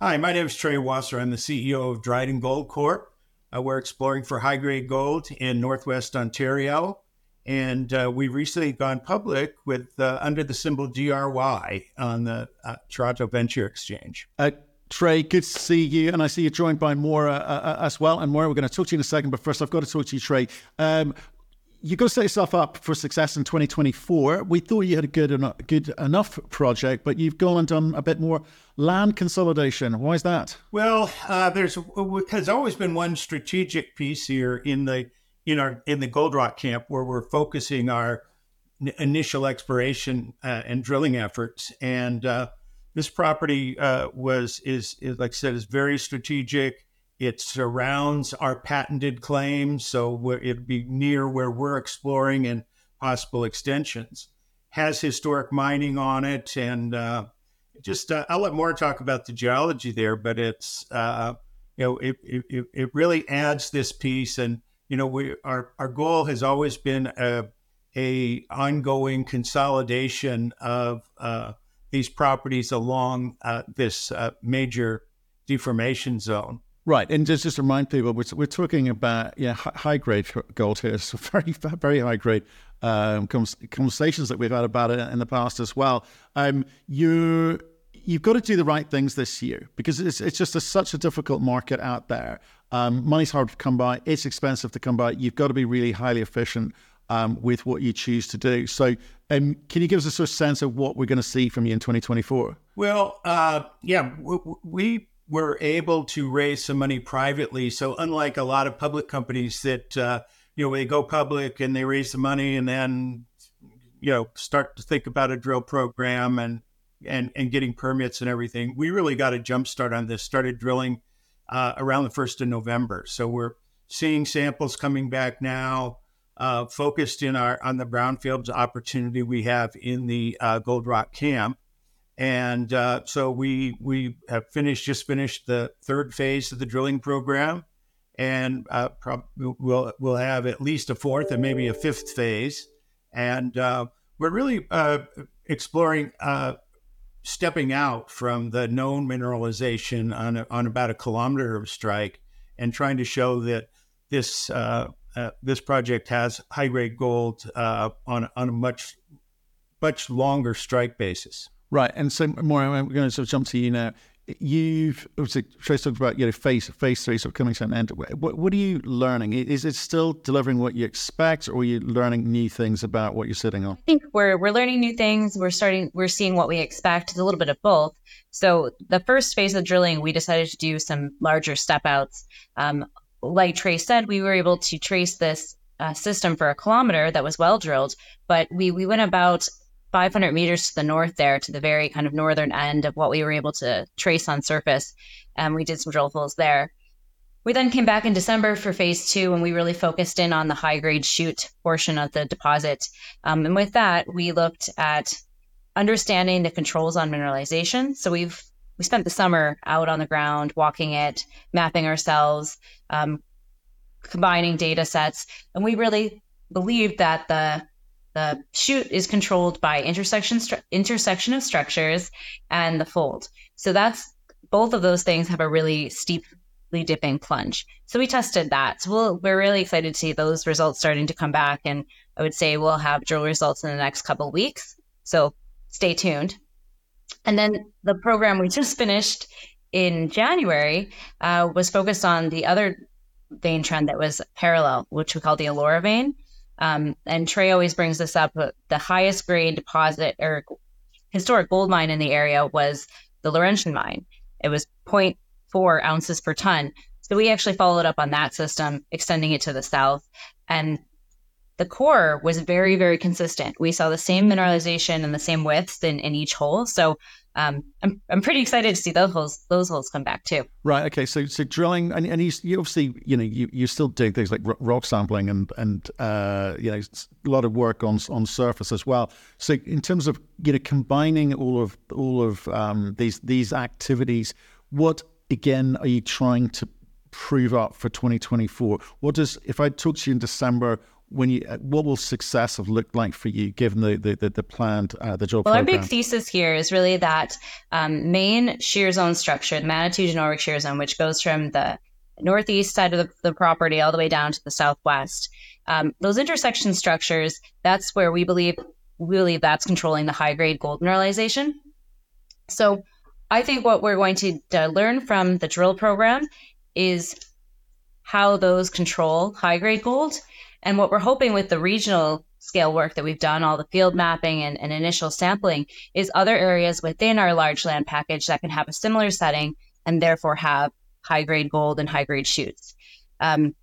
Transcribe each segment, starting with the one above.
Hi, my name is Trey Wasser. I'm the CEO of Dryden Gold Corp. Uh, we're exploring for high grade gold in Northwest Ontario. And uh, we recently gone public with uh, under the symbol DRY on the uh, Toronto Venture Exchange. Uh, Trey, good to see you. And I see you're joined by Maura uh, as well. And Maura, we're going to talk to you in a second. But first, I've got to talk to you, Trey. Um, you've got to set yourself up for success in 2024. We thought you had a good enough, good enough project, but you've gone and done a bit more land consolidation. Why is that? Well, uh, there's has always been one strategic piece here in the in our in the Gold Rock camp where we're focusing our initial exploration uh, and drilling efforts, and uh, this property uh, was is, is like I said is very strategic it surrounds our patented claims, so it'd be near where we're exploring and possible extensions. Has historic mining on it, and uh, just uh, I'll let Maura talk about the geology there, but it's uh, you know it, it it really adds this piece, and you know we our our goal has always been a a ongoing consolidation of uh, these properties along uh, this uh, major deformation zone. Right, and just just to remind people, we're, we're talking about yeah high grade gold here, so very very high grade um, conversations that we've had about it in the past as well. Um, you you've got to do the right things this year because it's it's just a, such a difficult market out there. Um, money's hard to come by. It's expensive to come by. You've got to be really highly efficient um, with what you choose to do. So, um, can you give us a sort of sense of what we're going to see from you in 2024? Well, uh, yeah, we were able to raise some money privately. So unlike a lot of public companies that uh, you know they go public and they raise the money and then you know start to think about a drill program and and and getting permits and everything, we really got a jump start on this. Started drilling uh, around the first of November, so we're seeing samples coming back now. Uh, focused in our on the brownfields opportunity we have in the uh, Gold Rock camp and uh, so we we have finished just finished the third phase of the drilling program, and uh, prob- we'll we'll have at least a fourth and maybe a fifth phase, and uh, we're really uh, exploring uh, stepping out from the known mineralization on a, on about a kilometer of strike, and trying to show that this uh, this project has high grade gold on on a much much longer strike basis. Right, and so Maura, I'm going to sort of jump to you now. You've obviously Trey's talked about you know phase phase three sort of coming to an end. What what are you learning? Is it still delivering what you expect, or are you learning new things about what you're sitting on? I think we're we're learning new things. We're starting we're seeing what we expect. It's a little bit of both. So the first phase of drilling, we decided to do some larger step outs. Um, like Trey said, we were able to trace this uh, system for a kilometer that was well drilled, but we we went about 500 meters to the north there to the very kind of northern end of what we were able to trace on surface. And we did some drill holes there. We then came back in December for phase two, and we really focused in on the high grade shoot portion of the deposit. Um, and with that, we looked at understanding the controls on mineralization. So we've we spent the summer out on the ground, walking it, mapping ourselves, um, combining data sets, and we really believed that the the shoot is controlled by intersection stru- intersection of structures and the fold. So that's both of those things have a really steeply dipping plunge. So we tested that. So we'll, we're really excited to see those results starting to come back. And I would say we'll have drill results in the next couple weeks. So stay tuned. And then the program we just finished in January uh, was focused on the other vein trend that was parallel, which we call the Elora vein. Um, and Trey always brings this up. The highest grade deposit or historic gold mine in the area was the Laurentian mine. It was 0.4 ounces per ton. So we actually followed up on that system, extending it to the south. And the core was very, very consistent. We saw the same mineralization and the same widths in, in each hole. So um, I'm, I'm pretty excited to see those holes those holes come back too. Right. Okay. So so drilling and, and you, you obviously you know you you still doing things like rock sampling and and uh, you know a lot of work on on surface as well. So in terms of you know combining all of all of um, these these activities, what again are you trying to prove up for 2024? What does if I talk to you in December? When you uh, what will success have looked like for you given the the the, the planned uh, the drill well program? our big thesis here is really that um, main shear zone structure the Manitou Dinorwic shear zone which goes from the northeast side of the, the property all the way down to the southwest um, those intersection structures that's where we believe we believe that's controlling the high grade gold mineralization so i think what we're going to uh, learn from the drill program is how those control high grade gold. And what we're hoping with the regional scale work that we've done, all the field mapping and, and initial sampling, is other areas within our large land package that can have a similar setting and therefore have high grade gold and high grade shoots. Um,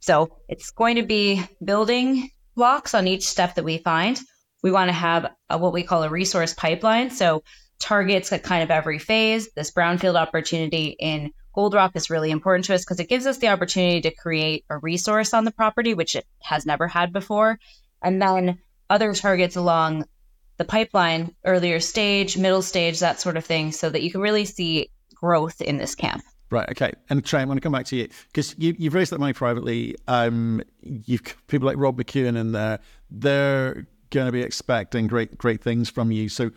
so it's going to be building blocks on each step that we find. We want to have a, what we call a resource pipeline. So targets at kind of every phase. This brownfield opportunity in Gold Rock is really important to us because it gives us the opportunity to create a resource on the property, which it has never had before. And then other targets along the pipeline, earlier stage, middle stage, that sort of thing, so that you can really see growth in this camp. Right. Okay. And Trey, I'm going to come back to you because you, have raised that money privately. Um, you've people like Rob McEwen in there. They're going to be expecting great, great things from you. So,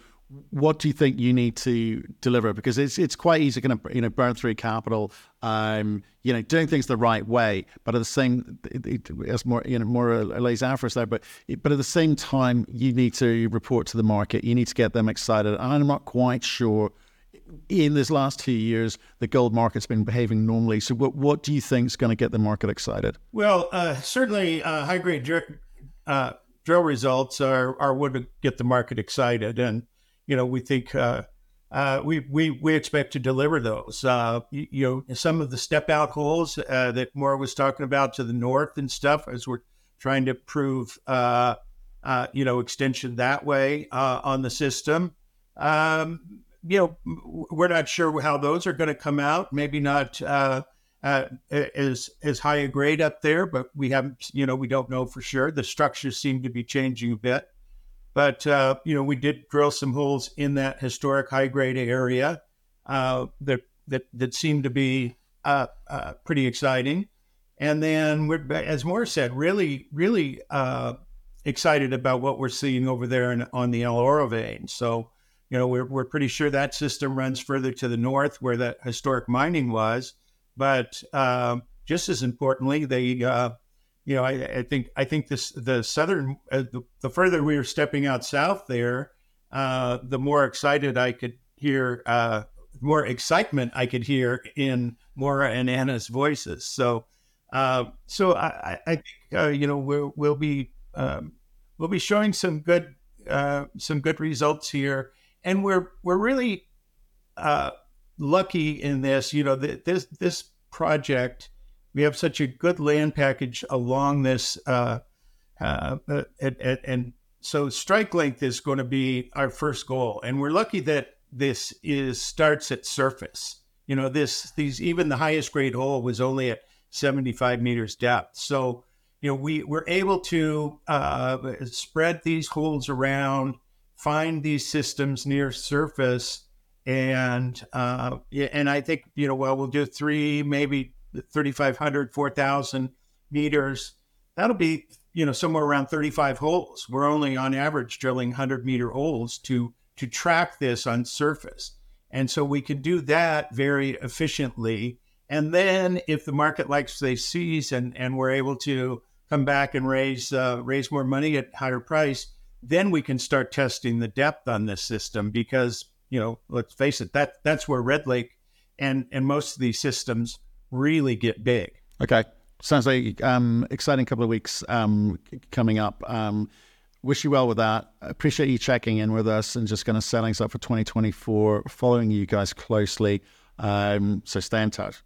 what do you think you need to deliver? Because it's it's quite easy to you know burn through capital, um, you know, doing things the right way, but at the same, it, it, more you know Maura lays out for us there. But but at the same time, you need to report to the market. You need to get them excited, and I'm not quite sure. In this last two years, the gold market's been behaving normally. So, what what do you think is going to get the market excited? Well, uh, certainly, uh, high grade uh, drill results are are what get the market excited, and you know, we think uh, uh, we, we we expect to deliver those. Uh, you, you, know, some of the step out holes uh, that Maura was talking about to the north and stuff, as we're trying to prove, uh, uh, you know, extension that way on the system. Um, you know, we're not sure how those are going to come out. Maybe not as as high a grade up there, but we haven't. You know, we don't know for sure. The structures seem to be changing a bit. But uh, you know, we did drill some holes in that historic high grade area uh, that that that seemed to be uh, uh pretty exciting. And then, we're, as Maura said, really, really uh, excited about what we're seeing over there in, on the El Oro vein. So, you know, we're we're pretty sure that system runs further to the north where that historic mining was. But um, just as importantly, they uh, you know, I, I, think I think this the southern uh, the, the, further we were stepping out south there, uh, the more excited I could hear, uh, more excitement I could hear in Maura and Anna's voices. So, uh, so I, I think uh, you know we'll we'll be um, we'll be showing some good uh, some good results here, and we're we're really lucky in this. You know, this this project we have such a good land package along this, uh, uh, and, and, so strike length is going to be our first goal, and we're lucky that this is starts at surface. You know, this these even the highest grade hole was only at 75 meters depth, so you know we we're able to uh, spread these holes around, find these systems near surface, and uh, and I think you know well we'll do three maybe 3,500, 4,000 meters, that'll be, you know, somewhere around 35 holes. We're only on average drilling 100 meter holes to, to track this on surface. And so we can do that very efficiently. And then if the market likes they sees and, and we're able to come back and raise, uh, raise more money at higher price, then we can start testing the depth on this system because, you know, let's face it, that that's where Red Lake and, and most of these systems really get big. Okay. Sounds like um, exciting couple of weeks um, coming up. Um, wish you well with that. Appreciate you checking in with us and just kind of setting us up for 2024, following you guys closely. Um, so stay in touch.